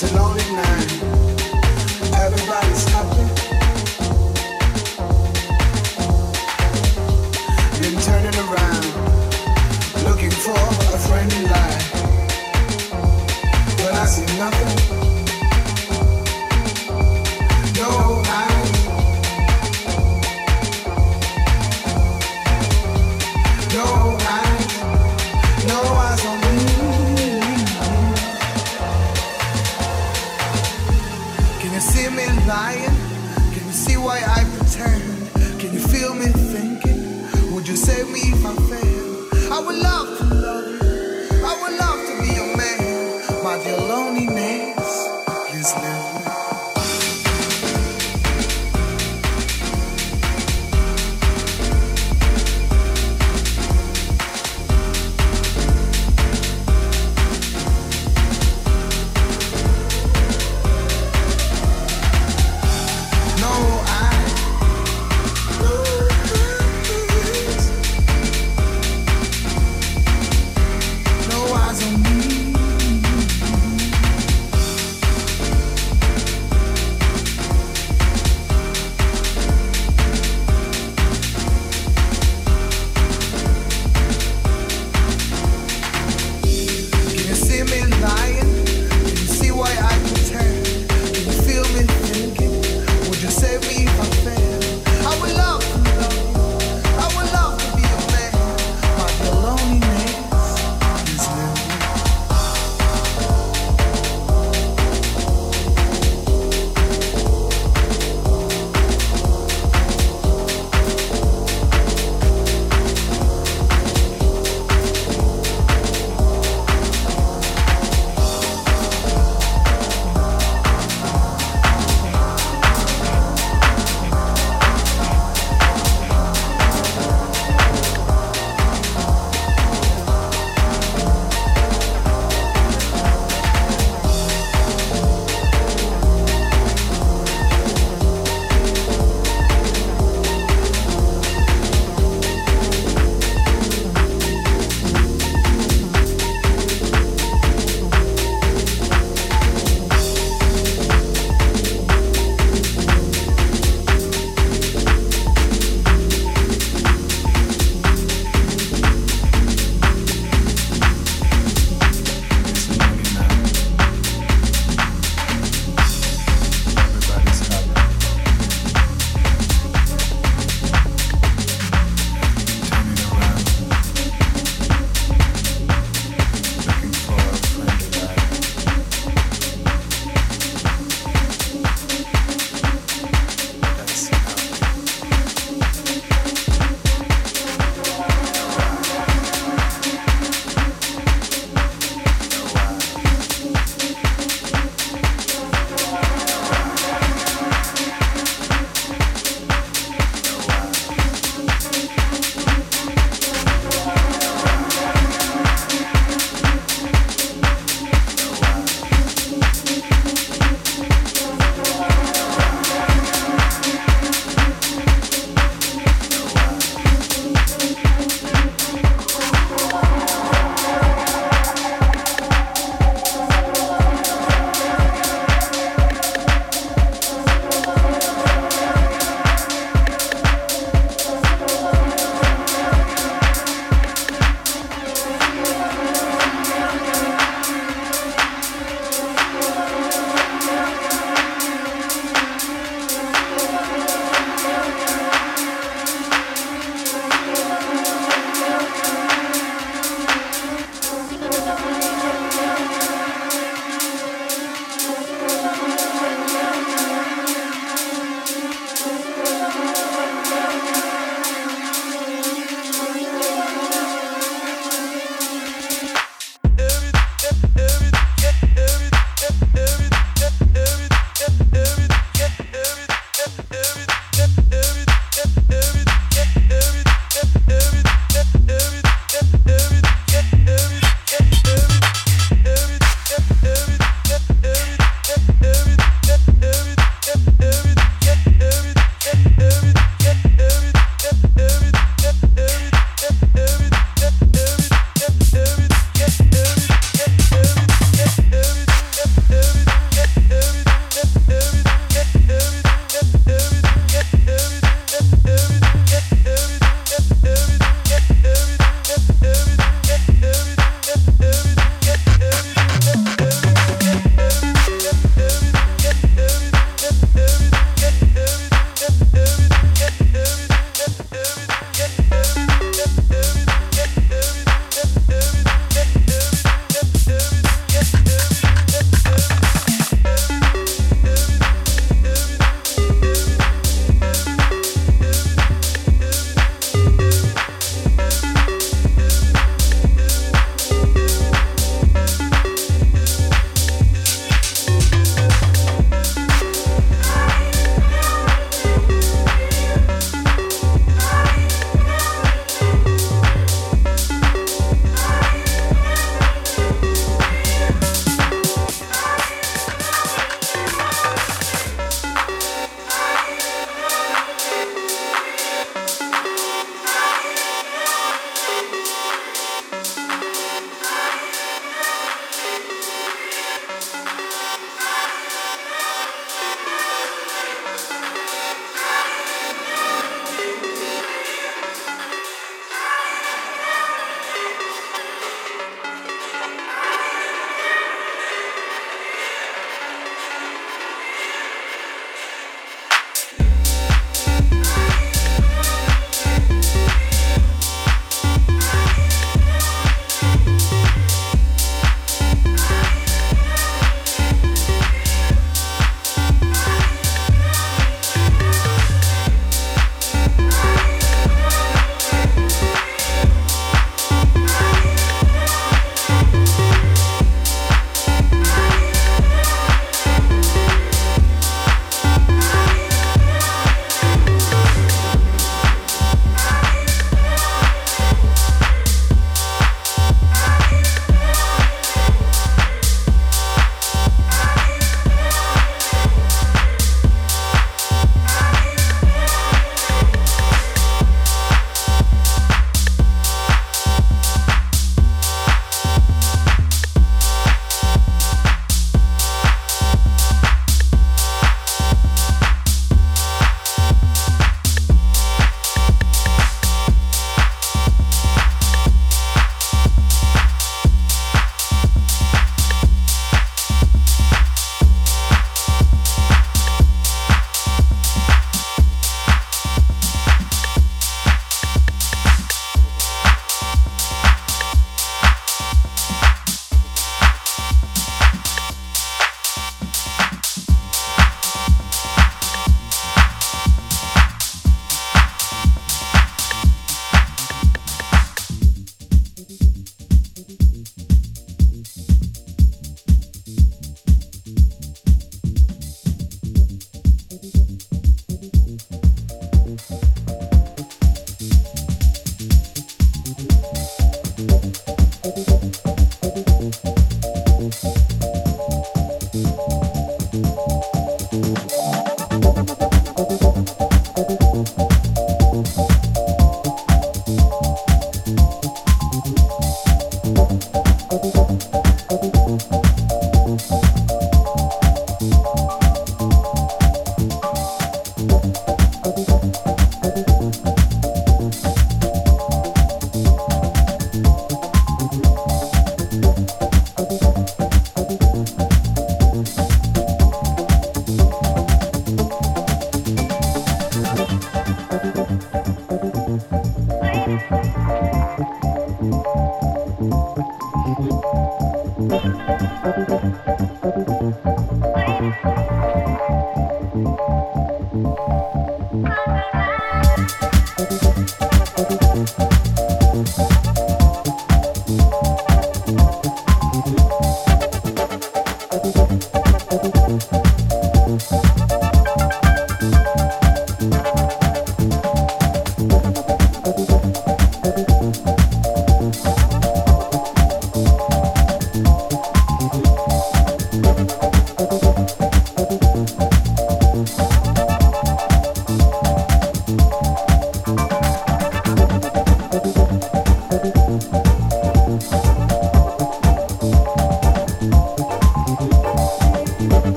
It's a lonely night.